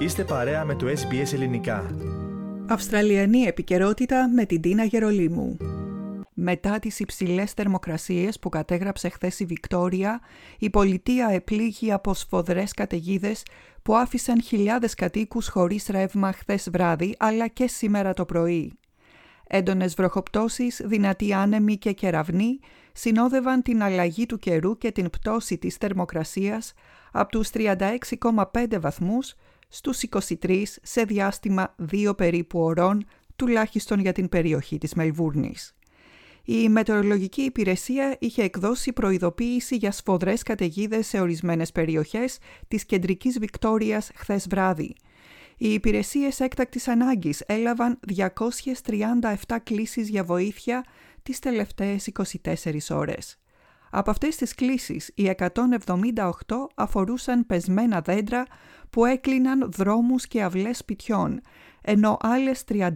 Είστε παρέα με το SBS Ελληνικά. Αυστραλιανή επικαιρότητα με την Τίνα Γερολίμου. Μετά τις υψηλές θερμοκρασίες που κατέγραψε χθες η Βικτόρια, η πολιτεία επλήγει από σφοδρές καταιγίδες που άφησαν χιλιάδες κατοίκους χωρίς ρεύμα χθες βράδυ αλλά και σήμερα το πρωί. Έντονες βροχοπτώσεις, δυνατοί άνεμοι και κεραυνοί συνόδευαν την αλλαγή του καιρού και την πτώση της θερμοκρασίας από τους 36,5 βαθμούς στους 23 σε διάστημα δύο περίπου ωρών, τουλάχιστον για την περιοχή της Μελβούρνης. Η Μετεωρολογική Υπηρεσία είχε εκδώσει προειδοποίηση για σφοδρές καταιγίδες σε ορισμένες περιοχές της κεντρικής Βικτόριας χθες βράδυ. Οι υπηρεσίες έκτακτης ανάγκης έλαβαν 237 κλήσεις για βοήθεια τις τελευταίες 24 ώρες. Από αυτές τις κλήσεις, οι 178 αφορούσαν πεσμένα δέντρα που έκλειναν δρόμους και αυλές σπιτιών, ενώ άλλες 35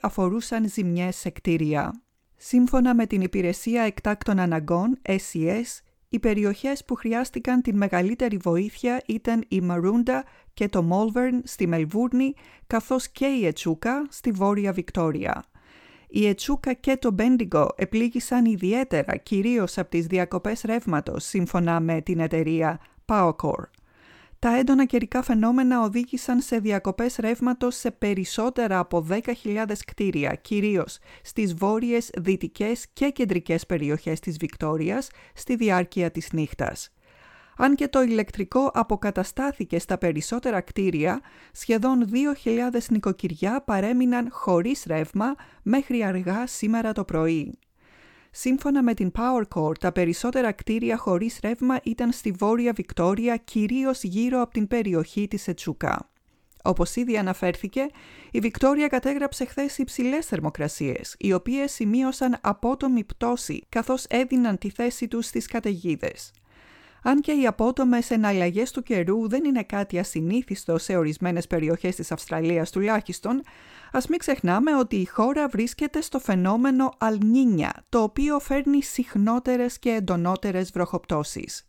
αφορούσαν ζημιές σε κτίρια. Σύμφωνα με την Υπηρεσία Εκτάκτων Αναγκών, SES, οι περιοχές που χρειάστηκαν την μεγαλύτερη βοήθεια ήταν η Μαρούντα και το Μόλβερν στη Μελβούρνη, καθώς και η Ετσούκα στη Βόρεια Βικτόρια. Η Ετσούκα και το Μπέντιγκο επλήγησαν ιδιαίτερα κυρίως από τις διακοπές ρεύματος, σύμφωνα με την εταιρεία Powercore. Τα έντονα καιρικά φαινόμενα οδήγησαν σε διακοπές ρεύματος σε περισσότερα από 10.000 κτίρια, κυρίως στις βόρειες, δυτικές και κεντρικές περιοχές της Βικτόριας στη διάρκεια της νύχτας. Αν και το ηλεκτρικό αποκαταστάθηκε στα περισσότερα κτίρια, σχεδόν 2.000 νοικοκυριά παρέμειναν χωρίς ρεύμα μέχρι αργά σήμερα το πρωί. Σύμφωνα με την PowerCore, τα περισσότερα κτίρια χωρίς ρεύμα ήταν στη Βόρεια Βικτόρια, κυρίως γύρω από την περιοχή της Ετσούκα. Όπως ήδη αναφέρθηκε, η Βικτόρια κατέγραψε χθες υψηλές θερμοκρασίες, οι οποίες σημείωσαν απότομη πτώση, καθώς έδιναν τη θέση τους στις καταιγίδες. Αν και οι απότομες εναλλαγές του καιρού δεν είναι κάτι ασυνήθιστο σε ορισμένες περιοχές της Αυστραλίας τουλάχιστον, ας μην ξεχνάμε ότι η χώρα βρίσκεται στο φαινόμενο Αλνίνια, το οποίο φέρνει συχνότερες και εντονότερες βροχοπτώσεις.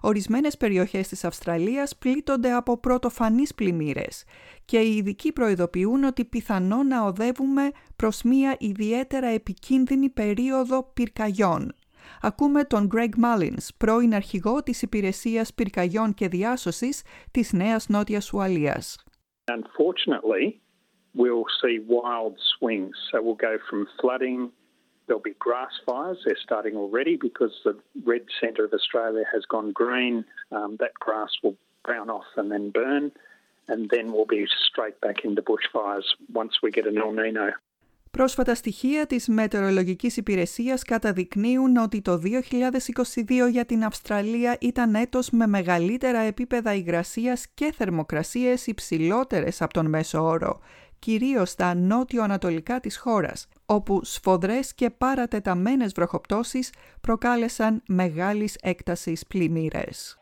Ορισμένες περιοχές της Αυστραλίας πλήττονται από πρωτοφανείς πλημμύρες και οι ειδικοί προειδοποιούν ότι πιθανό να οδεύουμε προς μια ιδιαίτερα επικίνδυνη περίοδο πυρκαγιών, Ακούμε τον Greg Mullins, πρώην αρχηγό της Υπηρεσίας Πυρκαγιών και Διάσωσης της Νέας Νότιας Ουαλίας. Unfortunately, we'll see wild swings. So we'll go from flooding, there'll be grass fires. They're starting already because the red centre of Australia has gone green. Um, that grass will brown off and then burn. And then we'll be straight back into bushfires once we get an El Nino. Πρόσφατα στοιχεία της Μετεωρολογικής Υπηρεσίας καταδεικνύουν ότι το 2022 για την Αυστραλία ήταν έτος με μεγαλύτερα επίπεδα υγρασίας και θερμοκρασίες υψηλότερες από τον μέσο όρο, κυρίως στα νότιο-ανατολικά της χώρας, όπου σφοδρές και παρατεταμένες βροχοπτώσεις προκάλεσαν μεγάλης έκτασης πλημμύρες.